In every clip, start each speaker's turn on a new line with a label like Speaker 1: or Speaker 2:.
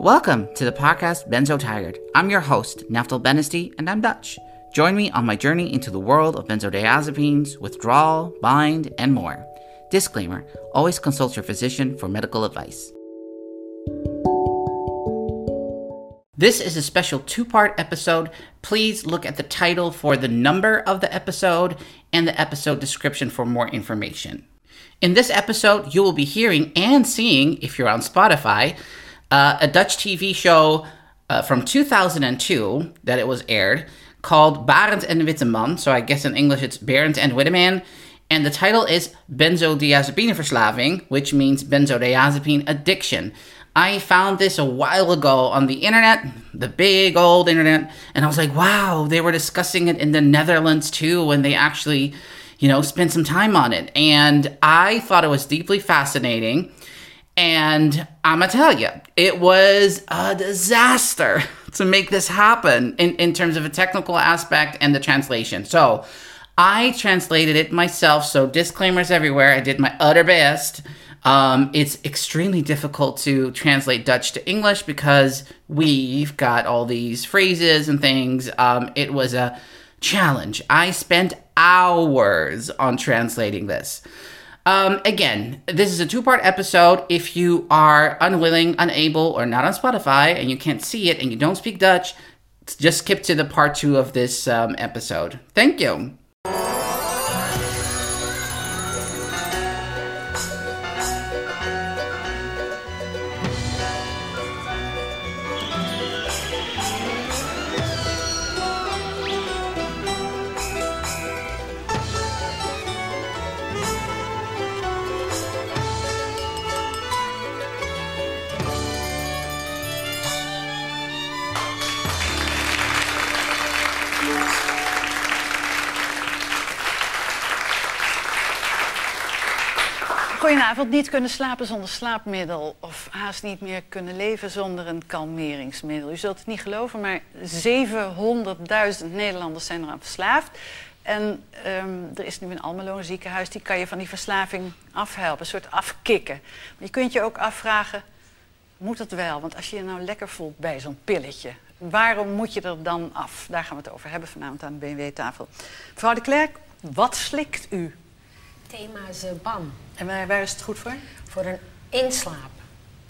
Speaker 1: Welcome to the podcast Benzo Tired. I'm your host, Naftal Benesty, and I'm Dutch. Join me on my journey into the world of benzodiazepines, withdrawal, bind, and more. Disclaimer always consult your physician for medical advice. This is a special two part episode. Please look at the title for the number of the episode and the episode description for more information. In this episode, you will be hearing and seeing, if you're on Spotify, uh, a Dutch TV show uh, from 2002 that it was aired called Barend en Witteman. So I guess in English it's Barend and Witteman. And the title is Benzodiazepineverslaving, which means benzodiazepine addiction. I found this a while ago on the internet, the big old internet, and I was like, wow, they were discussing it in the Netherlands too when they actually, you know, spent some time on it. And I thought it was deeply fascinating. And I'm gonna tell you, it was a disaster to make this happen in, in terms of a technical aspect and the translation. So I translated it myself, so disclaimers everywhere. I did my utter best. Um, it's extremely difficult to translate Dutch to English because we've got all these phrases and things. Um, it was a challenge. I spent hours on translating this. Um, again, this is a two part episode. If you are unwilling, unable, or not on Spotify and you can't see it and you don't speak Dutch, just skip to the part two of this um, episode. Thank you.
Speaker 2: Goedenavond. Niet kunnen slapen zonder slaapmiddel of haast niet meer kunnen leven zonder een kalmeringsmiddel. U zult het niet geloven, maar 700.000 Nederlanders zijn eraan verslaafd. En ehm, er is nu in Almelo een ziekenhuis, die kan je van die verslaving afhelpen, een soort afkicken. Maar je kunt je ook afvragen, moet dat wel? Want als je je nou lekker voelt bij zo'n pilletje, waarom moet je er dan af? Daar gaan we het over hebben vanavond aan de BMW-tafel. Mevrouw de Klerk, wat slikt u?
Speaker 3: Thema is uh, BAM.
Speaker 2: En waar, waar is het goed voor?
Speaker 3: Voor een inslapen.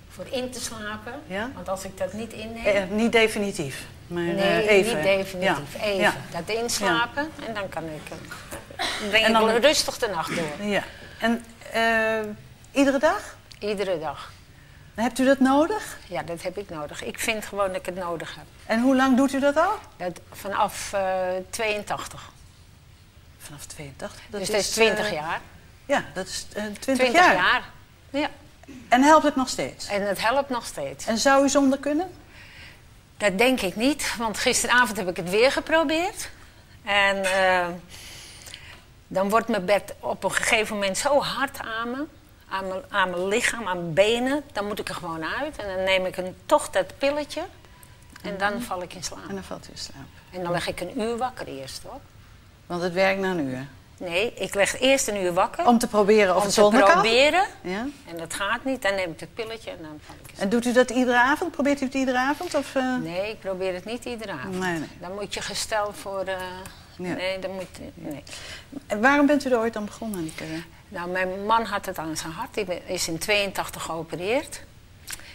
Speaker 3: Voor in te slapen.
Speaker 2: Ja?
Speaker 3: Want als ik dat niet inneem...
Speaker 2: Eh, niet definitief, maar
Speaker 3: nee,
Speaker 2: eh, even.
Speaker 3: niet definitief.
Speaker 2: Ja.
Speaker 3: Even.
Speaker 2: Ja.
Speaker 3: Dat inslapen en dan kan ik... eh, breng
Speaker 2: En dan-
Speaker 3: ik rustig de nacht door.
Speaker 2: Ja. En eh, iedere dag?
Speaker 3: Iedere dag.
Speaker 2: Hebt u dat nodig?
Speaker 3: Ja, dat heb ik nodig. Ik vind gewoon dat ik het nodig heb.
Speaker 2: En hoe lang doet u dat al?
Speaker 3: Dat, vanaf eh 82.
Speaker 2: Vanaf 82.
Speaker 3: dus dat is 20
Speaker 2: eh,
Speaker 3: jaar.
Speaker 2: Ja, dat is eh, 20,
Speaker 3: 20
Speaker 2: jaar.
Speaker 3: jaar. Ja.
Speaker 2: En helpt het nog steeds?
Speaker 3: En het helpt nog steeds.
Speaker 2: En zou u zonder kunnen?
Speaker 3: Dat denk ik niet, want gisteravond heb ik het weer geprobeerd. En eh, dan wordt mijn bed op een gegeven moment zo hard aan me, aan mijn, aan mijn lichaam, aan mijn benen. Dan moet ik er gewoon uit en dan neem ik een, toch dat pilletje en dan val ik in slaap.
Speaker 2: En dan valt u in slaap.
Speaker 3: En dan leg ik een uur wakker eerst hoor.
Speaker 2: Want het werkt na een uur.
Speaker 3: Nee, ik leg eerst een uur wakker
Speaker 2: Om te proberen of
Speaker 3: om
Speaker 2: het
Speaker 3: te
Speaker 2: zonder kan?
Speaker 3: proberen.
Speaker 2: Ja.
Speaker 3: En dat gaat niet, dan neem ik het pilletje en dan val ik slaap.
Speaker 2: En doet u dat iedere avond? Probeert u het iedere avond? Of, eh?
Speaker 3: Nee, ik probeer het niet iedere avond.
Speaker 2: Nee, nee.
Speaker 3: Dan moet je gesteld voor... eh,
Speaker 2: Ja.
Speaker 3: Nee, dan moet... Nee.
Speaker 2: En waarom bent u er ooit aan begonnen?
Speaker 3: Nou, mijn man had het aan zijn hart. Die be- is in 82 geopereerd.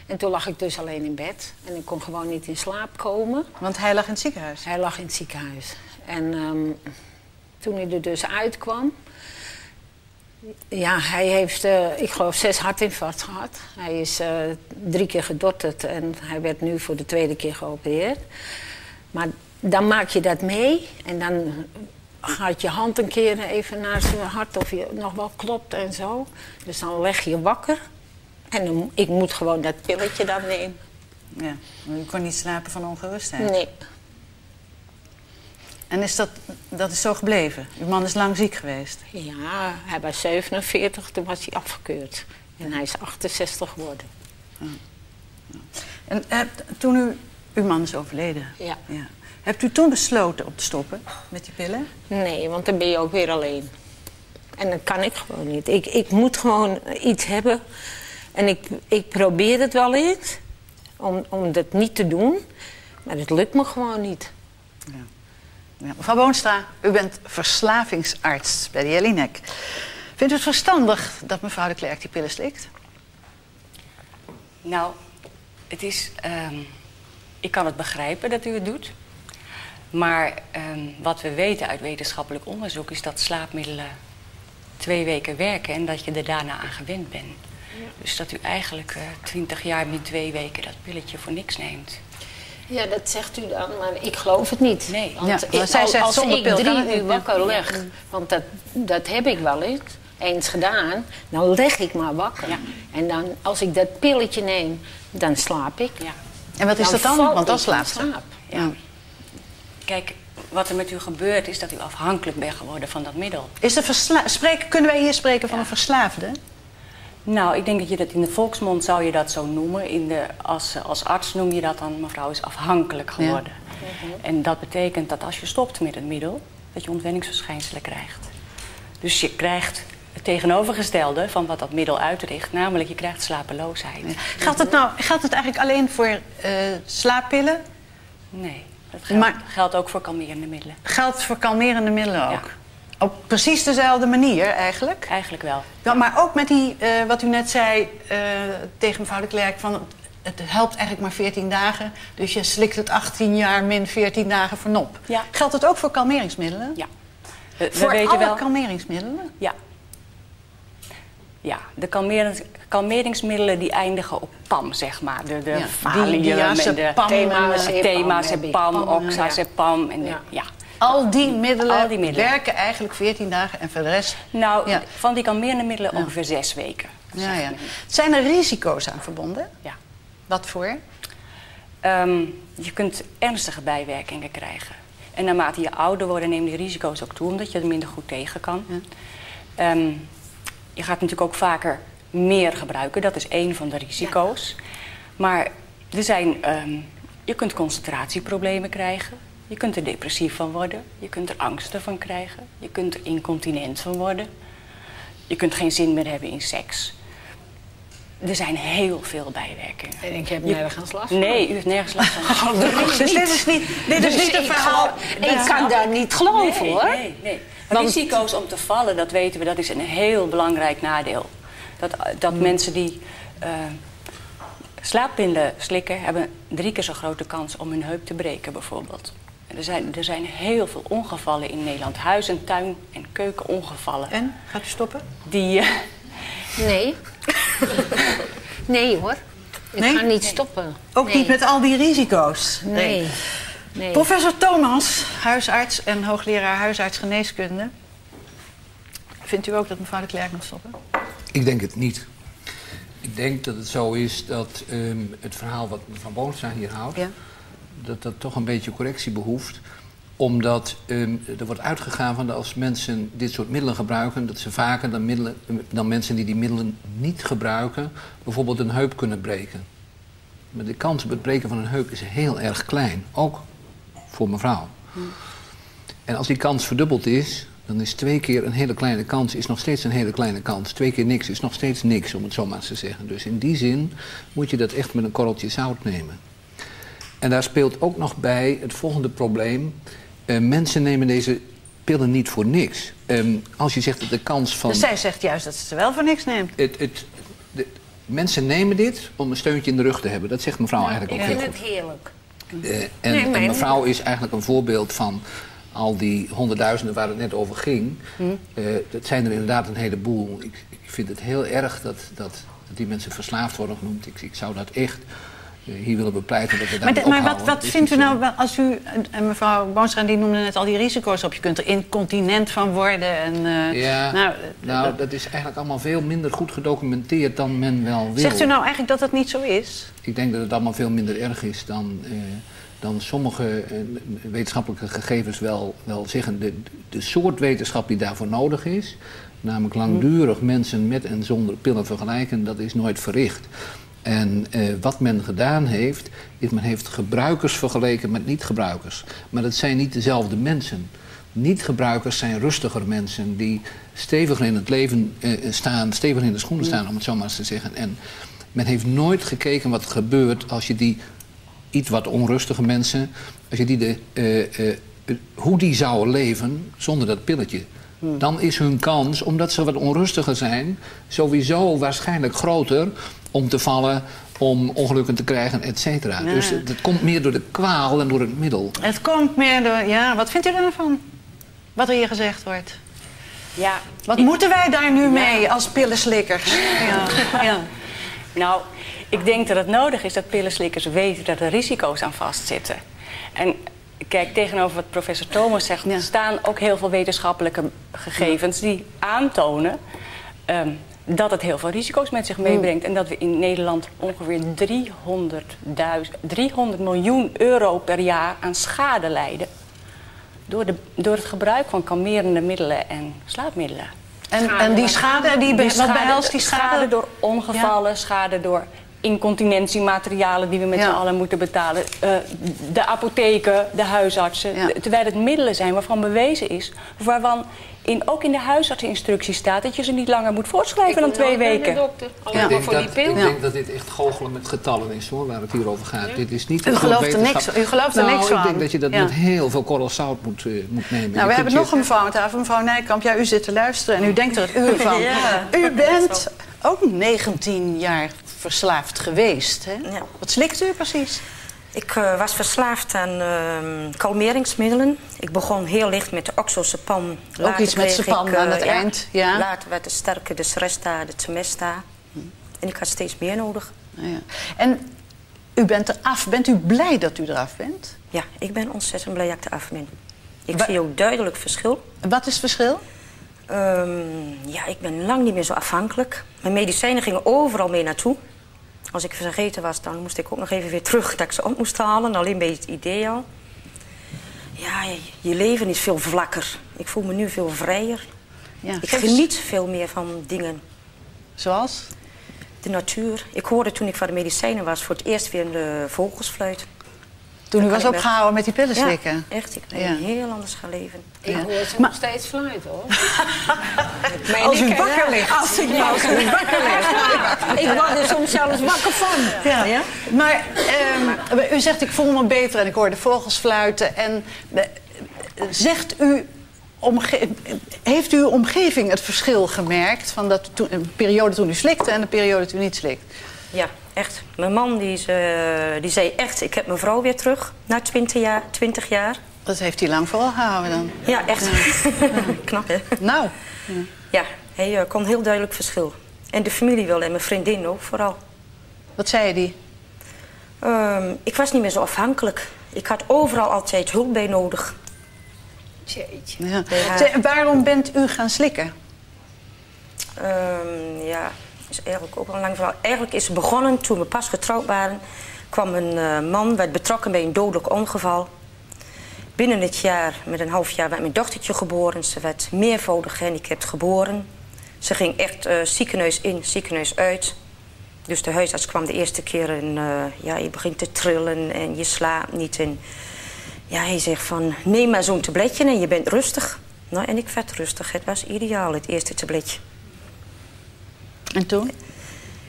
Speaker 3: En toen lag ik dus alleen in bed. En ik kon gewoon niet in slaap komen.
Speaker 2: Want hij lag in het ziekenhuis.
Speaker 3: Hij lag in het ziekenhuis. En ehm, toen hij er dus uitkwam... Ja, hij heeft, eh, ik geloof, zes hartinfarct gehad. Hij is eh, drie keer gedotterd en hij werd nu voor de tweede keer geopereerd. Maar dan maak je dat mee en dan gaat je hand een keer even naar zijn hart of je nog wel klopt en zo. Dus dan leg je wakker en dan, ik moet gewoon dat pilletje dan nemen.
Speaker 2: Ja. U kon niet slapen van ongerustheid.
Speaker 3: Nee,
Speaker 2: En is dat, dat is zo gebleven? Uw man is lang ziek geweest.
Speaker 3: ja, hij was 47, toen was hij afgekeurd. En hij is 68 geworden.
Speaker 2: En eh, toen u, uw man is overleden.
Speaker 3: Ja.
Speaker 2: Hebt u toen besloten om te stoppen met die pillen?
Speaker 3: Nee, want dan ben je ook weer alleen. En dat kan ik gewoon niet. Ik, ik moet gewoon iets hebben. En ik, ik probeer het wel eens. om, om dat niet te doen. Maar het lukt me gewoon niet.
Speaker 2: Ja, mevrouw Boonstra, u bent verslavingsarts bij de Jelinek. Vindt u het verstandig dat mevrouw de Klerk die pillen slikt?
Speaker 4: Nou, het is. ehm, ik kan het begrijpen dat u het doet. Maar ehm, wat we weten uit wetenschappelijk onderzoek is dat slaapmiddelen twee weken werken en dat je er daarna aan gewend bent. Dus dat u eigenlijk twintig jaar min twee weken dat pilletje voor niks neemt.
Speaker 3: Ja, dat zegt u dan, maar ik geloof het niet.
Speaker 4: Nee.
Speaker 3: Want
Speaker 2: Ja,
Speaker 3: ik-
Speaker 2: maar zij
Speaker 3: als-
Speaker 2: zegt
Speaker 3: als
Speaker 2: zonder
Speaker 3: ik
Speaker 2: pil
Speaker 3: drie uur wakker leg, want dat, dat heb ik wel eens, eens gedaan, dan leg ik maar wakker.
Speaker 4: Ja.
Speaker 3: En dan, als ik dat pilletje neem, dan slaap ik.
Speaker 4: Ja.
Speaker 2: En wat is dat dan? Want dan slaapt ze.
Speaker 3: slaap.
Speaker 4: Ja. Kijk, wat er met u gebeurt is dat u afhankelijk bent geworden van dat middel.
Speaker 2: Is versla- spreken, kunnen wij hier spreken van een verslaafde?
Speaker 4: Nou, ik denk dat je dat in de volksmond zou je dat zo noemen. In de, als, als arts noem je dat dan mevrouw is afhankelijk geworden. En dat betekent dat als je stopt met het middel, dat je ontwenningsverschijnselen krijgt. Dus je krijgt het tegenovergestelde van wat dat middel uitricht, namelijk je krijgt slapeloosheid.
Speaker 2: Geldt het nou geldt het eigenlijk alleen voor eh, slaappillen?
Speaker 4: Nee, dat geldt,
Speaker 2: Maar-
Speaker 4: geldt ook voor kalmerende middelen.
Speaker 2: Geldt voor kalmerende middelen ook?
Speaker 4: Ja.
Speaker 2: Op precies dezelfde manier eigenlijk?
Speaker 4: Eigenlijk wel.
Speaker 2: Maar ook met die, eh, wat u net zei eh, tegen mevrouw de Klerk... Van, het helpt eigenlijk maar 14 dagen. Dus je slikt het 18 jaar min 14 dagen voor nop.
Speaker 4: Ja.
Speaker 2: Geldt het ook voor kalmeringsmiddelen?
Speaker 4: Ja. We, we
Speaker 2: Voor
Speaker 4: weten
Speaker 2: alle
Speaker 4: wel.
Speaker 2: kalmeringsmiddelen?
Speaker 4: Ja. Ja, de kalmerings- kalmeringsmiddelen die eindigen op PAM, zeg maar. De, de
Speaker 2: Ja,
Speaker 4: Valium de
Speaker 2: eh,
Speaker 3: Themazepam
Speaker 4: oxazepam. En de-
Speaker 3: Ja.
Speaker 2: Al die middelen,
Speaker 4: Al die middelen.
Speaker 2: werken eigenlijk 14 dagen en voor de rest...
Speaker 4: Nou,
Speaker 2: Ja.
Speaker 4: van die kalmerende middelen ongeveer zes weken.
Speaker 2: Ja, ja. Zijn er risico's aan verbonden?
Speaker 4: Ja.
Speaker 2: Wat voor?
Speaker 4: Ehm, je kunt ernstige bijwerkingen krijgen. En naarmate je ouder wordt, nemen die risico's ook toe, omdat je er minder goed tegen kan. Ehm, je gaat natuurlijk ook vaker meer gebruiken, dat is één van de risico's. Maar er zijn, ehm, je kunt concentratieproblemen krijgen. Je kunt er depressief van worden. Je kunt er angsten van krijgen. Je kunt er incontinent van worden. Je kunt geen zin meer hebben in seks. Er zijn heel veel bijwerkingen.
Speaker 3: En ik heb nergens last van.
Speaker 4: Nee, u heeft nergens last van.
Speaker 2: Dus dit is niet, dit is niet een verhaal...
Speaker 3: ik kan daar niet geloven
Speaker 4: nee,
Speaker 3: hoor.
Speaker 4: Nee, nee. Risico's om te vallen, dat weten we, dat is een heel belangrijk nadeel. Dat, dat mensen die eh, slaappillen slikken, hebben drie keer zo grote kans om hun heup te breken bijvoorbeeld. En Er zijn, er zijn heel veel ongevallen in Nederland. Huis- en tuin- en keukenongevallen.
Speaker 2: En? Gaat u stoppen?
Speaker 4: Die, eh,
Speaker 3: Nee. nee hoor. Ik
Speaker 2: Nee?
Speaker 3: ga niet stoppen.
Speaker 2: Ook
Speaker 3: Nee.
Speaker 2: niet met al die risico's?
Speaker 3: Nee. nee.
Speaker 2: Professor Thomas, huisarts en hoogleraar huisartsgeneeskunde. Vindt u ook dat mevrouw de Klerk moet stoppen?
Speaker 5: Ik denk het niet. Ik denk dat het zo is dat ehm, het verhaal wat mevrouw Boonstra hier houdt,
Speaker 2: Ja.
Speaker 5: Dat dat toch een beetje correctie behoeft. Omdat ehm, er wordt uitgegaan van dat als mensen dit soort middelen gebruiken, dat ze vaker dan, middelen, dan mensen die die middelen niet gebruiken, bijvoorbeeld een heup kunnen breken. Maar de kans op het breken van een heup is heel erg klein, ook voor mevrouw. En als die kans verdubbeld is, dan is twee keer een hele kleine kans is nog steeds een hele kleine kans. Twee keer niks is nog steeds niks, om het zo maar eens te zeggen. Dus in die zin moet je dat echt met een korreltje zout nemen. En daar speelt ook nog bij het volgende probleem. Eh, mensen nemen deze pillen niet voor niks. Ehm, als je zegt dat de kans van...
Speaker 2: Dus zij zegt juist dat ze ze wel voor niks neemt.
Speaker 5: Het, het, de, mensen nemen dit om een steuntje in de rug te hebben. Dat zegt mevrouw eigenlijk ook
Speaker 3: Ik
Speaker 5: heel
Speaker 3: vind
Speaker 5: goed.
Speaker 3: het heerlijk.
Speaker 5: Eh, en,
Speaker 3: Nee, maar-
Speaker 5: en mevrouw is eigenlijk een voorbeeld van al die honderdduizenden waar het net over ging.
Speaker 3: Hm.
Speaker 5: Eh, dat zijn er inderdaad een heleboel. Ik, ik vind het heel erg dat, dat, dat die mensen verslaafd worden genoemd. Ik, ik zou dat echt hier willen bepleiten dat we daar
Speaker 2: Maar, de- maar wat, wat vindt u nou wel als u, en- en mevrouw Boonstra die noemde net al die risico's op. Je kunt er incontinent van worden. En, eh,
Speaker 5: Ja,
Speaker 2: nou,
Speaker 5: nou,
Speaker 2: dat-
Speaker 5: is eigenlijk allemaal veel minder goed gedocumenteerd dan men wel wil.
Speaker 2: zegt u nou eigenlijk dat dat niet zo is?
Speaker 5: Ik denk dat het allemaal veel minder erg is dan, eh, dan sommige eh, wetenschappelijke gegevens wel, wel zeggen. De, de soort wetenschap die daarvoor nodig is, namelijk langdurig mensen met en zonder pillen vergelijken, dat is nooit verricht. En eh, wat men gedaan heeft, is men heeft gebruikers vergeleken met niet-gebruikers. Maar dat zijn niet dezelfde mensen. Niet-gebruikers zijn rustiger mensen die steviger in het leven eh, staan, steviger in de schoenen staan, om het zo maar eens te zeggen. En Men heeft nooit gekeken wat er gebeurt als je die iets wat onrustige mensen, als je die de, eh, hoe die zouden leven zonder dat pilletje. Dan is hun kans, omdat ze wat onrustiger zijn, sowieso waarschijnlijk groter om te vallen, om ongelukken te krijgen, et cetera. Dus het, het komt meer door de kwaal dan door het middel.
Speaker 2: Het komt meer door... Ja, wat vindt u ervan? Wat er hier gezegd wordt.
Speaker 4: Ja,
Speaker 2: Wat
Speaker 4: ik-
Speaker 2: moeten wij daar nu mee als pillenslikkers? Ja. ja.
Speaker 4: Nou, ik denk dat het nodig is dat pillenslikkers weten dat er risico's aan vastzitten. En kijk, tegenover wat professor Thomas zegt,
Speaker 2: Ja.
Speaker 4: staan ook heel veel wetenschappelijke gegevens die aantonen ehm, dat het heel veel risico's met zich meebrengt. En dat we in Nederland ongeveer 300.000 300 miljoen euro per jaar aan schade lijden. Door, de, door het gebruik van kalmerende middelen en slaapmiddelen.
Speaker 2: En, en die schade, die, be- wat behelst die schade?
Speaker 4: door ongevallen, schade door incontinentiematerialen die we met
Speaker 2: Ja.
Speaker 4: z'n allen moeten betalen. eh, de apotheken, de huisartsen.
Speaker 2: Ja.
Speaker 4: De- terwijl het middelen zijn waarvan bewezen is, waarvan in, ook in de huisartseninstructie staat dat je ze niet langer moet voorschrijven dan twee weken.
Speaker 3: dokter.
Speaker 2: Ja.
Speaker 3: Alleen
Speaker 5: Ik
Speaker 3: maar
Speaker 5: denk,
Speaker 3: voor die
Speaker 5: dat,
Speaker 3: pil.
Speaker 5: ik
Speaker 2: Ja.
Speaker 5: denk dat dit echt goochelen met getallen is hoor, waar het hier over gaat. Dit is niet
Speaker 2: U gelooft er niks- u gelooft er
Speaker 5: nou,
Speaker 2: niks
Speaker 5: ik
Speaker 2: van.
Speaker 5: denk dat je dat
Speaker 2: Ja.
Speaker 5: met heel veel korrel zout moet, eh, moet nemen.
Speaker 2: Nou,
Speaker 5: Je
Speaker 2: we hebben nog
Speaker 5: je-
Speaker 2: een mevrouw aan tafel, mevrouw Nijkamp. Ja, u zit te luisteren en u denkt er het uur van.
Speaker 6: Ja,
Speaker 2: u bent ook 19 jaar verslaafd geweest. Hè?
Speaker 6: Ja.
Speaker 2: Wat slikt u precies?
Speaker 6: Ik eh, was verslaafd aan ehm, kalmeringsmiddelen. Ik begon heel licht met de oxazepam. Later
Speaker 2: iets met Zepan
Speaker 6: ik, eh,
Speaker 2: aan het eind, ja.
Speaker 6: Later werd het sterker de Sresta, de Temesta. En ik had steeds meer nodig.
Speaker 2: Nou ja. En u bent eraf. Bent u blij dat u eraf bent?
Speaker 6: Ja, ik ben ontzettend blij dat ik eraf ben. Ik
Speaker 2: Wa-
Speaker 6: zie ook duidelijk verschil.
Speaker 2: Wat is het verschil?
Speaker 6: Ehm, ja, ik ben lang niet meer zo afhankelijk. Mijn medicijnen gingen overal mee naartoe. Als ik vergeten was, dan moest ik ook nog even weer terug dat ik ze op moest halen. Alleen bij het idee al. Ja, je, leven is veel vlakker. Ik voel me nu veel vrijer.
Speaker 2: Ja.
Speaker 6: Ik geniet veel meer van dingen.
Speaker 2: Zoals?
Speaker 6: De natuur. Ik hoorde toen ik van de medicijnen was voor het eerst weer een vogelsfluit.
Speaker 2: Toen u was opgehouden met die pillen
Speaker 6: Ja,
Speaker 2: slikken.
Speaker 6: echt. Ik ben
Speaker 2: Ja.
Speaker 6: heel anders gaan leven.
Speaker 3: Ik
Speaker 2: Ja.
Speaker 3: hoor ze
Speaker 2: Maar-
Speaker 3: nog steeds fluiten hoor.
Speaker 2: Als u wakker ligt. Als ik nou wakker ligt.
Speaker 3: Ik word er soms zelfs wakker van.
Speaker 2: Ja. Maar ehm, u zegt ik voel me beter en ik hoor de vogels fluiten. En eh, zegt u, omge- heeft uw omgeving het verschil gemerkt van dat toen, een periode toen u slikte en de periode toen u niet slikt?
Speaker 6: Ja, echt. Mijn man die, is, eh, die zei echt, ik heb mijn vrouw weer terug na 20 jaar. 20 jaar.
Speaker 2: Dat heeft hij lang volgehouden dan.
Speaker 6: Ja, echt. Knap, hè?
Speaker 2: Nou,
Speaker 6: Ja, hij eh, kon heel duidelijk verschil. En de familie wel en mijn vriendin ook vooral.
Speaker 2: wat zei die?
Speaker 6: Ehm, ik was niet meer zo afhankelijk. Ik had overal altijd hulp bij nodig.
Speaker 3: Jeetje.
Speaker 2: Ja.
Speaker 6: Ja.
Speaker 2: Waarom bent u gaan slikken?
Speaker 6: Ehm, ja, eigenlijk ook lang. Eigenlijk is het begonnen toen we pas getrouwd waren. kwam een eh, man, werd betrokken bij een dodelijk ongeval. Binnen het jaar, met een half jaar, werd mijn dochtertje geboren. Ze werd meervoudig gehandicapt geboren. Ze ging echt eh, ziekenhuis in, ziekenhuis uit. Dus de huisarts kwam de eerste keer en eh, ja, je begint te trillen en je slaapt niet. En ja, hij zegt van, neem maar zo'n tabletje en je bent rustig. Nou, en ik werd rustig. Het was ideaal, het eerste tabletje.
Speaker 2: En toen?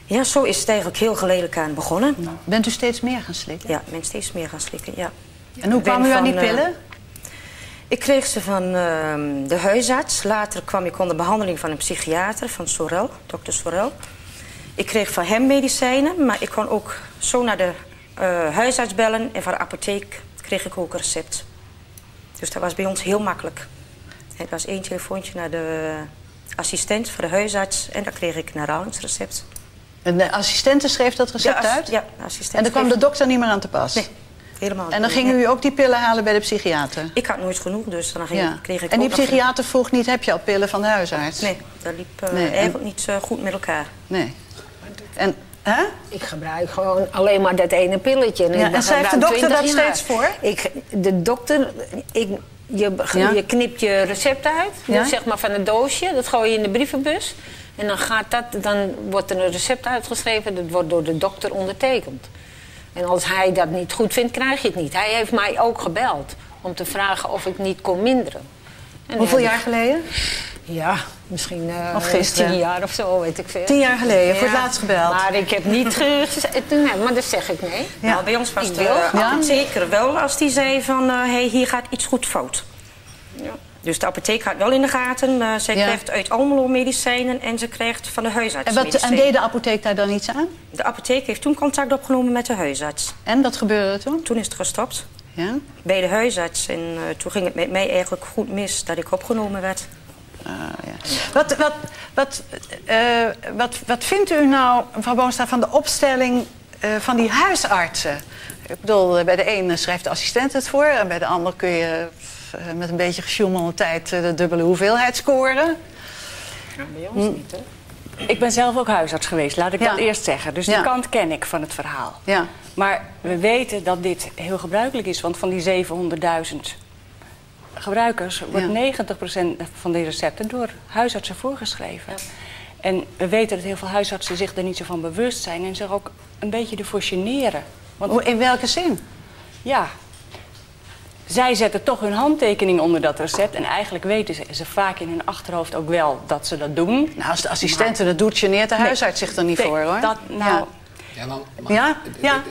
Speaker 6: Ja, zo is het eigenlijk heel geleidelijk aan begonnen.
Speaker 2: Bent u steeds meer gaan slikken?
Speaker 6: Ja, ik ben steeds meer gaan slikken, ja.
Speaker 2: En hoe kwam u aan die
Speaker 6: van, eh,
Speaker 2: pillen?
Speaker 6: Ik kreeg ze van ehm, de huisarts. Later kwam ik onder behandeling van een psychiater, van Sorel, dokter Sorel. Ik kreeg van hem medicijnen, maar ik kon ook zo naar de eh, huisarts bellen. En van de apotheek kreeg ik ook een recept. Dus dat was bij ons heel makkelijk. Het was één telefoontje naar de assistent van de huisarts. En dan kreeg ik een herhalingsrecept.
Speaker 2: En de assistente schreef dat recept
Speaker 6: Ja,
Speaker 2: uit?
Speaker 6: Ja, de assistent.
Speaker 2: En dan kwam de dokter niet meer aan te pas?
Speaker 6: Nee, helemaal
Speaker 2: En dan
Speaker 6: niet.
Speaker 2: ging u ook die pillen halen bij de psychiater?
Speaker 6: Ik had nooit genoeg, dus dan ging,
Speaker 2: Ja.
Speaker 6: kreeg ik
Speaker 2: En die psychiater vroeg niet, heb je al pillen van de huisarts?
Speaker 6: Nee, dat liep eh,
Speaker 2: Nee, en-
Speaker 6: eigenlijk niet goed met elkaar.
Speaker 2: Nee. En, hè?
Speaker 3: Ik gebruik gewoon alleen maar dat ene pilletje.
Speaker 2: Ja,
Speaker 3: ik
Speaker 2: en schrijft de dokter
Speaker 3: 20
Speaker 2: dat
Speaker 3: jaar.
Speaker 2: steeds voor?
Speaker 3: Ik, de dokter, ik, je,
Speaker 2: Ja.
Speaker 3: je knipt je recept uit,
Speaker 2: Ja.
Speaker 3: dus zeg maar van het doosje. Dat gooi je in de brievenbus. En dan, gaat dat, dan wordt er een recept uitgeschreven. Dat wordt door de dokter ondertekend. En als hij dat niet goed vindt, krijg je het niet. Hij heeft mij ook gebeld om te vragen of ik niet kon minderen. En
Speaker 2: Hoeveel jaar geleden?
Speaker 3: Ja, misschien eh,
Speaker 2: Of gisteren.
Speaker 3: tien jaar of zo, weet ik veel.
Speaker 2: Tien jaar geleden, voor het laatst gebeld.
Speaker 3: Maar ik heb niet gezegd, nee, maar dat zeg ik nee.
Speaker 2: Ja.
Speaker 6: Nou, bij ons was uh,
Speaker 2: Ja.
Speaker 6: apotheker wel als die zei van... eh hey, hier gaat iets goed fout.
Speaker 3: Ja.
Speaker 6: Dus de apotheek had wel in de gaten. eh zij
Speaker 2: Ja.
Speaker 6: krijgt uit Almelo medicijnen en ze krijgt van de huisarts
Speaker 2: En, wat, en deed de apotheek daar dan iets aan?
Speaker 6: De apotheek heeft toen contact opgenomen met de huisarts.
Speaker 2: En wat gebeurde er toen?
Speaker 6: Toen is het gestopt
Speaker 2: Ja?
Speaker 6: bij de huisarts. En eh, toen ging het met mij eigenlijk goed mis dat ik opgenomen werd.
Speaker 2: Ah, ja. Wat, wat, wat, eh, wat, wat vindt u nou, mevrouw Boonstra, van de opstelling eh, van die huisartsen? Ik bedoel, eh, bij de ene schrijft de assistent het voor... en bij de ander kun je met een beetje gesjoemelde tijd de dubbele hoeveelheid scoren.
Speaker 3: Bij ons niet, hè?
Speaker 4: Ik ben zelf ook huisarts geweest, laat ik
Speaker 2: Ja.
Speaker 4: dat eerst zeggen. Dus
Speaker 2: Ja.
Speaker 4: die kant ken ik van het verhaal.
Speaker 2: Ja.
Speaker 4: Maar we weten dat dit heel gebruikelijk is. Want van die 700.000 gebruikers wordt
Speaker 2: Ja.
Speaker 4: 90% van die recepten door huisartsen voorgeschreven. En we weten dat heel veel huisartsen zich er niet zo van bewust zijn en zich ook een beetje ervoor generen. Want
Speaker 2: In welke zin?
Speaker 4: ja, zij zetten toch hun handtekening onder dat recept. En eigenlijk weten ze, ze vaak in hun achterhoofd ook wel dat ze dat doen.
Speaker 2: Nou, als de assistente dat doet, geneert de huisarts zich er niet
Speaker 4: Nee,
Speaker 2: voor, hoor.
Speaker 4: Dat, nou,
Speaker 5: Ja, maar, maar-
Speaker 2: Ja, ja.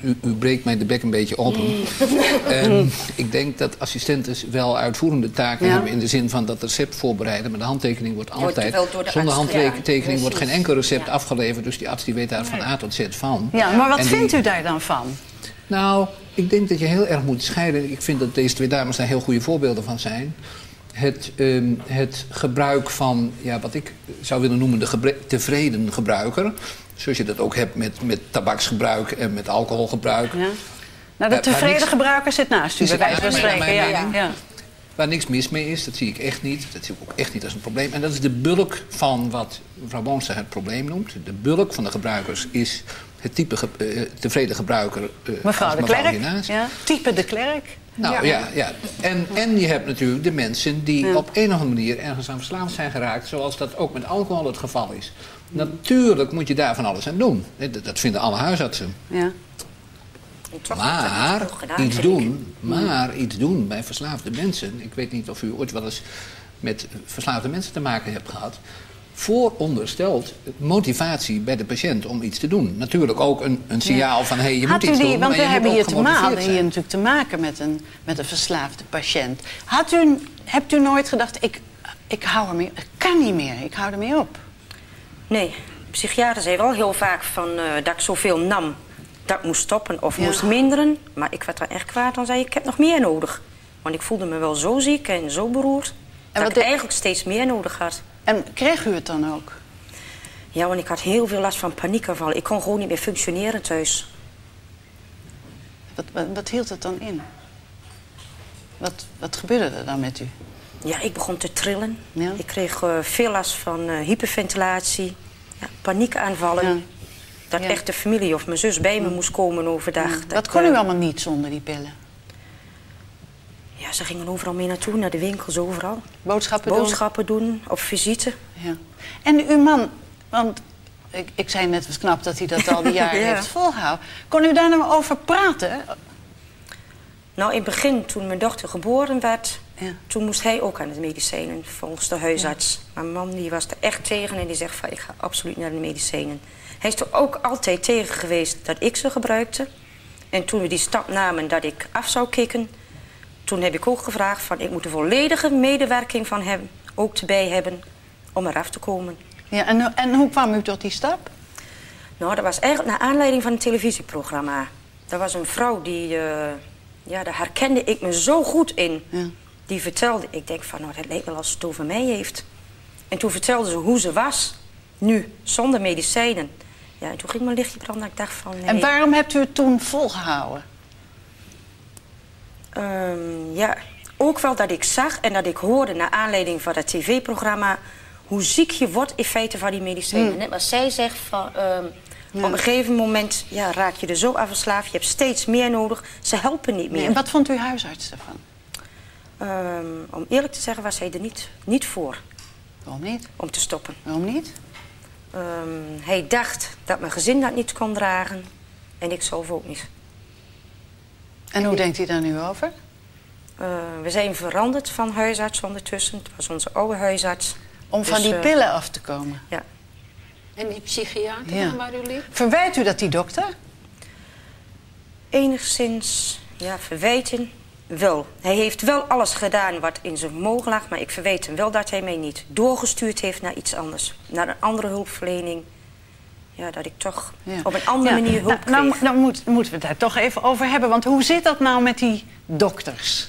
Speaker 5: U, u breekt mij de bek een beetje open.
Speaker 2: Mm.
Speaker 5: Ehm, ik denk dat assistenten wel uitvoerende taken
Speaker 2: Ja.
Speaker 5: hebben... in de zin van dat recept voorbereiden. Maar de handtekening wordt altijd... zonder
Speaker 6: arts
Speaker 5: handtekening wordt geen enkel recept afgeleverd. Dus die arts die weet daar van A tot Z van.
Speaker 2: Ja, maar wat
Speaker 5: En die-
Speaker 2: vindt u daar dan van?
Speaker 5: Nou, ik denk dat je heel erg moet scheiden. Ik vind dat deze twee dames daar heel goede voorbeelden van zijn. Het, ehm, het gebruik van, ja, wat ik zou willen noemen, de gebre- tevreden gebruiker. Zoals je dat ook hebt met, met tabaksgebruik en met alcoholgebruik.
Speaker 2: Ja. Nou, de tevreden
Speaker 5: niks-
Speaker 2: gebruiker zit naast u, bij wijze van spreken. Ja, ja.
Speaker 5: Waar niks mis mee is, dat zie ik echt niet. Dat zie ik ook echt niet als een probleem. En dat is de bulk van wat mevrouw Boonstra het probleem noemt. De bulk van de gebruikers is het type ge- eh, tevreden gebruiker eh,
Speaker 2: Mevrouw de
Speaker 5: mevrouw
Speaker 2: Klerk. Ja. Type de Klerk.
Speaker 5: Nou ja, ja. En, en je hebt natuurlijk de mensen die op een of andere manier ergens aan verslaafd zijn geraakt, zoals dat ook met alcohol het geval is. Natuurlijk moet je daar van alles aan doen. Dat, dat vinden alle huisartsen.
Speaker 2: Ja.
Speaker 5: Maar iets doen, maar iets doen bij verslaafde mensen. Ik weet niet of u ooit wel eens met verslaafde mensen te maken hebt gehad. Vooronderstelt motivatie bij de patiënt om iets te doen. Natuurlijk ook een, een signaal van hé, hey, je
Speaker 2: Had
Speaker 5: moet
Speaker 2: u
Speaker 5: iets
Speaker 2: die,
Speaker 5: doen.
Speaker 2: want
Speaker 5: maar
Speaker 2: we hebben hier, te maken, hier natuurlijk te maken met een, met een verslaafde patiënt. Had u, hebt u nooit gedacht, ik, ik hou ermee, ik kan niet meer, ik hou ermee op?
Speaker 6: Nee, psychiaters zei wel heel vaak van, eh, dat ik zoveel nam. Dat ik moest stoppen of
Speaker 2: Ja.
Speaker 6: moest minderen. Maar ik werd dan echt kwaad. Dan zei ik, ik heb nog meer nodig. Want ik voelde me wel zo ziek en zo beroerd.
Speaker 2: En
Speaker 6: dat ik
Speaker 2: de-
Speaker 6: eigenlijk steeds meer nodig had.
Speaker 2: En kreeg u het dan ook?
Speaker 6: Ja, want ik had heel veel last van paniekaanvallen. Ik kon gewoon niet meer functioneren thuis.
Speaker 2: Wat, wat, wat hield het dan in? Wat, wat gebeurde er dan met u?
Speaker 6: Ja, ik begon te trillen.
Speaker 2: Ja.
Speaker 6: Ik kreeg eh, veel last van eh, hyperventilatie. Ja, paniekaanvallen.
Speaker 2: Ja.
Speaker 6: Dat echt de familie of mijn zus bij me moest komen overdag. Dat
Speaker 2: kon u
Speaker 6: eh,
Speaker 2: allemaal niet zonder die pillen?
Speaker 6: Ja, ze gingen overal mee naartoe, naar de winkels, overal.
Speaker 2: Boodschappen doen?
Speaker 6: Boodschappen doen, op visite.
Speaker 2: Ja. En uw man, want ik, ik zei net wat knap dat hij dat al die jaren
Speaker 6: Ja.
Speaker 2: heeft volgehouden. Kon u daar nou over praten?
Speaker 6: Nou, in het begin, toen mijn dochter geboren werd...
Speaker 2: Ja.
Speaker 6: toen moest hij ook aan de medicijnen, volgens de huisarts. Mijn man die was er echt tegen en die zegt van... ik ga absoluut naar de medicijnen. Hij is er ook altijd tegen geweest dat ik ze gebruikte. En toen we die stap namen dat ik af zou kicken... toen heb ik ook gevraagd van... ik moet de volledige medewerking van hem ook erbij hebben... om eraf te komen.
Speaker 2: Ja, en, en hoe kwam u tot die stap?
Speaker 6: Nou, dat was eigenlijk naar aanleiding van een televisieprogramma. Er was een vrouw die, eh, ja, daar herkende ik me zo goed in.
Speaker 2: Ja.
Speaker 6: Die vertelde, ik denk van, nou, dat lijkt wel als het over mij heeft. En toen vertelde ze hoe ze was, nu, zonder medicijnen. Ja, en toen ging mijn lichtje branden. Ik dacht van, nee.
Speaker 2: En waarom hebt u het toen volgehouden?
Speaker 6: Ehm, ja, ook wel dat ik zag en dat ik hoorde naar aanleiding van dat tv-programma... hoe ziek je wordt in feite van die medicijnen. Net wat zij zegt, van, ehm, op een gegeven moment ja, raak je er zo aan verslaafd. Je hebt steeds meer nodig. Ze helpen niet meer.
Speaker 2: En wat vond uw huisarts ervan?
Speaker 6: Ehm, om eerlijk te zeggen was hij er niet, niet voor
Speaker 2: Waarom niet?
Speaker 6: om te stoppen.
Speaker 2: Waarom niet?
Speaker 6: Ehm, hij dacht dat mijn gezin dat niet kon dragen. En ik zelf ook niet.
Speaker 2: En hoe denkt u daar nu over?
Speaker 6: Eh, we zijn veranderd van huisarts ondertussen. Het was onze oude huisarts.
Speaker 2: Om van
Speaker 6: Dus,
Speaker 2: die
Speaker 6: eh,
Speaker 2: pillen af te komen.
Speaker 6: Ja.
Speaker 3: En die psychiater
Speaker 2: Ja.
Speaker 3: waar u liep?
Speaker 2: Verwijt u dat die dokter?
Speaker 6: Enigszins, ja, verwijten wel. Hij heeft wel alles gedaan wat in zijn vermogen lag... maar ik verwijt hem wel dat hij mij niet doorgestuurd heeft naar iets anders. Naar een andere hulpverlening. Ja, dat ik toch
Speaker 2: Ja.
Speaker 6: op een andere
Speaker 2: Ja,
Speaker 6: manier hulp
Speaker 2: nou,
Speaker 6: kreeg.
Speaker 2: nou, nou moet, moeten we het daar toch even over hebben. Want hoe zit dat nou met die dokters?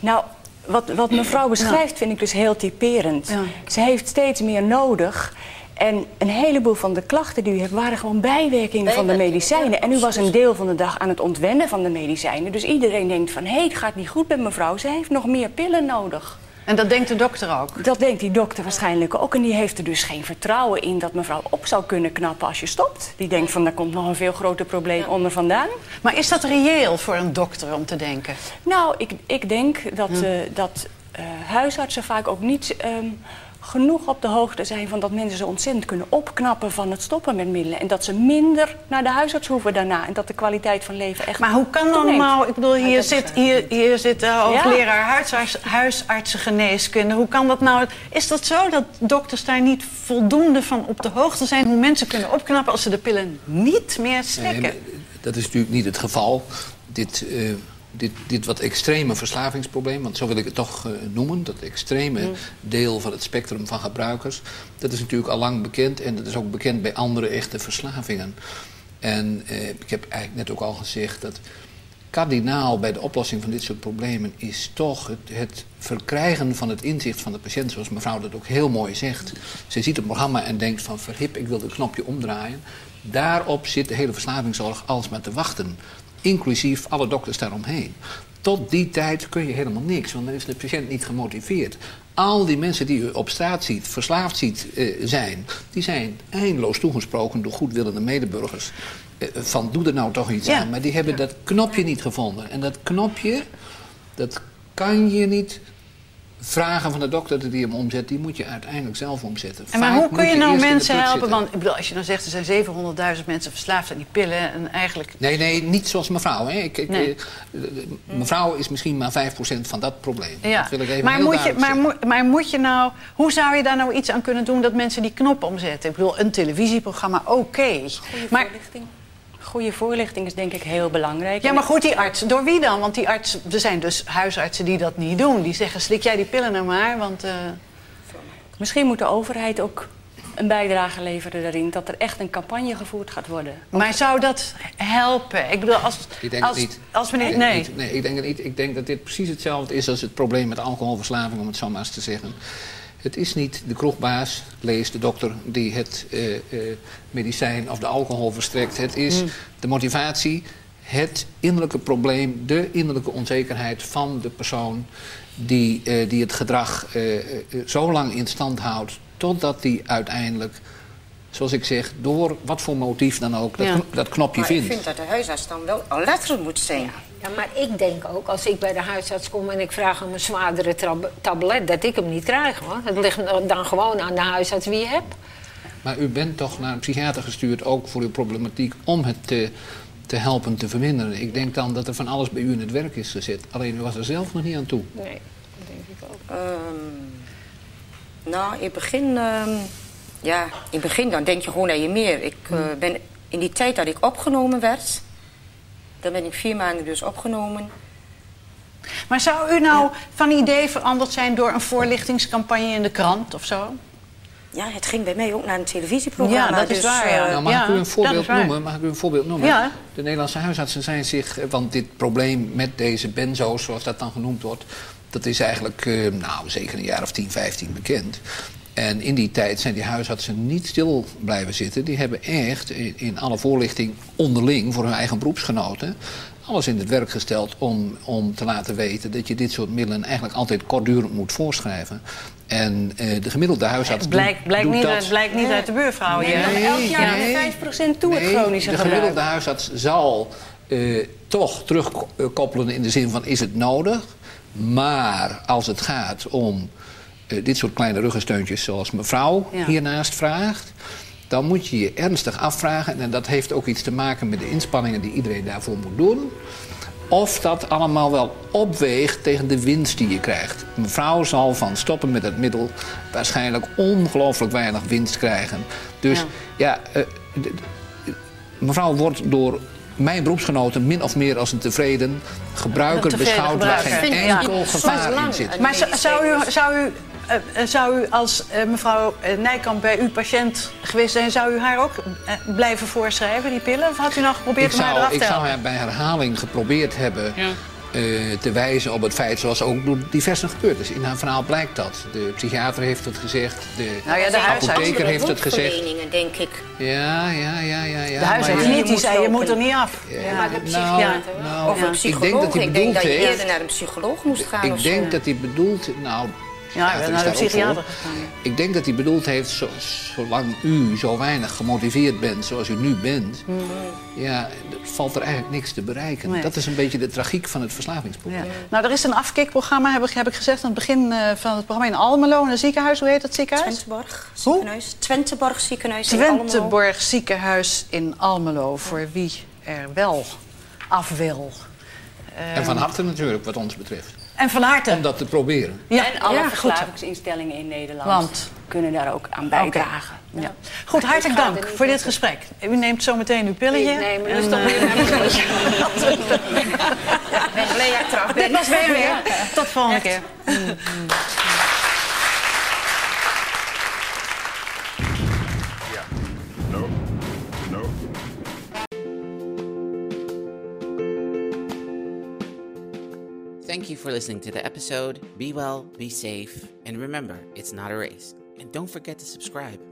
Speaker 4: Nou, wat, wat mevrouw beschrijft vind ik dus heel typerend.
Speaker 2: Ja.
Speaker 4: Ze heeft steeds meer nodig. En een heleboel van de klachten die u hebt waren gewoon bijwerkingen van de medicijnen. En u was een deel van de dag aan het ontwennen van de medicijnen. Dus iedereen denkt van, hé, het gaat niet goed met mevrouw. Ze heeft nog meer pillen nodig.
Speaker 2: En dat denkt de dokter ook.
Speaker 4: Dat denkt die dokter waarschijnlijk ook. En die heeft er dus geen vertrouwen in dat mevrouw op zou kunnen knappen als je stopt. Die denkt van, daar komt nog een veel groter probleem onder vandaan.
Speaker 2: Maar is dat reëel voor een dokter om te denken?
Speaker 4: Nou, ik, ik denk dat, eh, dat eh, huisartsen vaak ook niet ehm, genoeg op de hoogte zijn van dat mensen zo ontzettend kunnen opknappen van het stoppen met middelen. En dat ze minder naar de huisarts hoeven daarna. En dat de kwaliteit van leven echt.
Speaker 2: Maar hoe kan dan
Speaker 4: toeneemt.
Speaker 2: nou... Ik bedoel, hier zit, hier, hier zit de hoogleraar
Speaker 4: Ja.
Speaker 2: huisarts, huisartsengeneeskunde. Hoe kan dat nou... Is dat zo dat dokters daar niet voldoende van op de hoogte zijn... hoe mensen kunnen opknappen als ze de pillen niet meer
Speaker 5: Nee,
Speaker 2: slikken?
Speaker 5: maar dat is natuurlijk niet het geval. Dit, eh, dit, dit wat extreme verslavingsprobleem, want zo wil ik het toch eh, noemen, dat extreme deel van het spectrum van gebruikers, dat is natuurlijk al lang bekend en dat is ook bekend bij andere echte verslavingen. En eh, ik heb eigenlijk net ook al gezegd dat kardinaal bij de oplossing van dit soort problemen is toch het, het verkrijgen van het inzicht van de patiënt, zoals mevrouw dat ook heel mooi zegt. Ze ziet het programma en denkt van verhip, ik wil het knopje omdraaien. Daarop zit de hele verslavingszorg alsmaar te wachten, inclusief alle dokters daaromheen. Tot die tijd kun je helemaal niks, want dan is de patiënt niet gemotiveerd. Al die mensen die u op straat ziet, verslaafd ziet eh, zijn, die zijn eindeloos toegesproken door goedwillende medeburgers. eh, van doe er nou toch iets
Speaker 2: Ja.
Speaker 5: aan. Maar die hebben dat knopje niet gevonden. En dat knopje, dat kan je niet vragen van de dokter dat die hem omzet. Die moet je uiteindelijk zelf omzetten.
Speaker 2: En maar
Speaker 5: Vaak
Speaker 2: hoe kun je nou mensen helpen?
Speaker 5: zitten.
Speaker 2: Want ik bedoel, als je dan zegt, er zijn 700.000 mensen verslaafd aan die pillen... en eigenlijk
Speaker 5: Nee, nee, niet zoals mevrouw. Hè. Ik, ik,
Speaker 2: Nee.
Speaker 5: eh, mevrouw is misschien maar 5% van dat probleem.
Speaker 2: Ja,
Speaker 5: Dat wil ik even
Speaker 2: maar,
Speaker 5: heel
Speaker 2: moet je, maar, moet, maar moet je nou, hoe zou je daar nou iets aan kunnen doen dat mensen die knop omzetten? Ik bedoel, een televisieprogramma, oké.
Speaker 4: Goede
Speaker 2: Maar,
Speaker 4: voorlichting. Goede voorlichting is denk ik heel belangrijk.
Speaker 2: ja, maar goed, die arts, door wie dan? Want die arts, er zijn dus huisartsen die dat niet doen. Die zeggen, slik jij die pillen nou maar, want... eh,
Speaker 4: Misschien moet de overheid ook een bijdrage leveren daarin. Dat er echt een campagne gevoerd gaat worden.
Speaker 2: maar zou dat helpen? Ik bedoel, als...
Speaker 5: Ik denk
Speaker 2: als,
Speaker 5: het niet.
Speaker 2: Als meneer, nee.
Speaker 5: niet. nee, ik denk het niet. Ik denk dat dit precies hetzelfde is als het probleem met alcoholverslaving, om het zo maar eens te zeggen. Het is niet de kroegbaas, lees de dokter, die het eh, eh, medicijn of de alcohol verstrekt. Het is
Speaker 2: Hmm.
Speaker 5: de motivatie, het innerlijke probleem, de innerlijke onzekerheid van de persoon die, eh, die het gedrag zo lang in stand houdt, totdat die uiteindelijk, zoals ik zeg, door wat voor motief dan ook, dat,
Speaker 2: Ja.
Speaker 5: dat knopje
Speaker 6: Maar ik
Speaker 5: vindt.
Speaker 6: vind dat de huisarts dan wel alert moet zijn.
Speaker 3: Ja, maar ik denk ook, als ik bij de huisarts kom en ik vraag om een zwaardere tablet, dat ik hem niet krijg hoor. Het ligt dan gewoon aan de huisarts wie je hebt.
Speaker 5: Maar u bent toch naar een psychiater gestuurd, ook voor uw problematiek, om het te, te helpen te verminderen. Ik denk dan dat er van alles bij u in het werk is gezet. Alleen u was er zelf nog niet aan toe.
Speaker 3: Nee, dat denk ik ook.
Speaker 6: Ehm, nou, in het begin... ehm, ja, in het begin dan denk je gewoon aan je meer. Ik eh, ben in die tijd dat ik opgenomen werd... Dan ben ik vier maanden dus opgenomen.
Speaker 2: Maar zou u nou van idee veranderd zijn door een voorlichtingscampagne in de krant of zo?
Speaker 6: Ja, het ging bij mij ook naar een televisieprogramma.
Speaker 2: Ja, dat is
Speaker 6: dus,
Speaker 2: waar,
Speaker 6: eh,
Speaker 2: ja.
Speaker 5: Nou, mag ik u een
Speaker 2: is
Speaker 5: voorbeeld
Speaker 2: waar.
Speaker 5: noemen? Mag ik u een voorbeeld noemen?
Speaker 2: Ja.
Speaker 5: De Nederlandse huisartsen zijn zich, eh, want dit probleem met deze benzo's, zoals dat dan genoemd wordt, dat is eigenlijk eh, nou, zeker een jaar of 10, 15 bekend. En in die tijd zijn die huisartsen niet stil blijven zitten. Die hebben echt in, in alle voorlichting onderling voor hun eigen beroepsgenoten alles in het werk gesteld om, om te laten weten dat je dit soort middelen eigenlijk altijd kortdurend moet voorschrijven. En eh, de gemiddelde huisarts doet-
Speaker 2: Blijkt, blijkt,
Speaker 5: doet
Speaker 2: niet,
Speaker 5: dat.
Speaker 2: uit- blijkt niet uit de buurvrouw hier.
Speaker 4: Nee, elk jaar
Speaker 5: nee.
Speaker 4: naar 5% toe het chronische
Speaker 5: de
Speaker 4: gebruik.
Speaker 5: gemiddelde huisarts zal eh, toch terugkoppelen in de zin van is het nodig. Maar als het gaat om eh, dit soort kleine ruggensteuntjes zoals mevrouw
Speaker 2: Ja.
Speaker 5: hiernaast vraagt... dan moet je je ernstig afvragen, en dat heeft ook iets te maken met de inspanningen die iedereen daarvoor moet doen... of dat allemaal wel opweegt tegen de winst die je krijgt. Mevrouw zal van stoppen met het middel waarschijnlijk ongelooflijk weinig winst krijgen. Dus ja, eh, d- d- mevrouw wordt door mijn beroepsgenoten min of meer als een tevreden gebruiker beschouwd waar geen
Speaker 2: Ja.
Speaker 5: enkel gevaar in zit.
Speaker 2: Maar zou, zou u, zou u, eh, eh, zou u als eh, mevrouw Nijkamp bij uw patiënt geweest zijn... zou u haar ook blijven voorschrijven, die pillen? Of had u nou geprobeerd
Speaker 5: Ik
Speaker 2: om haar
Speaker 5: zou,
Speaker 2: eraf
Speaker 5: ik
Speaker 2: te
Speaker 5: zou
Speaker 2: helpen?
Speaker 5: haar bij herhaling geprobeerd hebben eh, te wijzen op het feit, zoals ook door diverse gebeurd is. In haar verhaal blijkt dat. De psychiater heeft het gezegd, de
Speaker 2: Nou ja, de huisarts.
Speaker 5: apotheker heeft het gezegd.
Speaker 6: Denk ik.
Speaker 5: Ja, ja, ja, ja. ja
Speaker 2: De huisarts niet, die zei je moet er niet af.
Speaker 5: Ja,
Speaker 6: Maar de
Speaker 5: nou,
Speaker 6: psychiater.
Speaker 5: nou,
Speaker 6: of een
Speaker 5: ik
Speaker 6: psycholoog.
Speaker 5: denk dat hij
Speaker 6: ik denk
Speaker 5: bedoeld
Speaker 6: dat je
Speaker 5: heeft.
Speaker 6: eerder naar een psycholoog moest gaan.
Speaker 5: Ik denk
Speaker 6: zo.
Speaker 5: dat hij bedoelt, nou,
Speaker 2: Ja,
Speaker 5: psychiater is
Speaker 2: naar de psychiater gegaan.
Speaker 5: Ik denk dat hij bedoeld heeft, zo- zolang u zo weinig gemotiveerd bent zoals u nu bent, ja, er valt er eigenlijk niks te bereiken.
Speaker 2: Nee.
Speaker 5: Dat is een beetje de tragiek van het verslavingsprobleem.
Speaker 2: Ja. Nou, er is een afkikprogramma, heb ik, heb ik gezegd aan het begin eh, van het programma in Almelo, in een ziekenhuis. Hoe heet dat ziekenhuis?
Speaker 6: Twenteborg ziekenhuis. Twenteborg ziekenhuis in Almelo.
Speaker 2: Twenteborg ziekenhuis in Almelo, voor wie er wel af wil.
Speaker 5: En van harte natuurlijk, wat ons betreft.
Speaker 2: En van harte.
Speaker 5: Om dat te proberen.
Speaker 2: Ja,
Speaker 4: en alle
Speaker 2: ja,
Speaker 4: verslavingsinstellingen in Nederland
Speaker 2: Want?
Speaker 4: kunnen daar ook aan bijdragen.
Speaker 2: Ja. Goed, hartelijk dank voor dit gesprek. U neemt zo meteen uw pilletje.
Speaker 3: Ik neem
Speaker 2: En,
Speaker 3: rustig
Speaker 2: eh,
Speaker 3: weer
Speaker 6: blij dat ik eraf ben.
Speaker 2: Dit was weer weer. Tot de volgende keer.
Speaker 1: For listening to the episode. Be well, be safe, and remember, it's not a race. And don't forget to subscribe.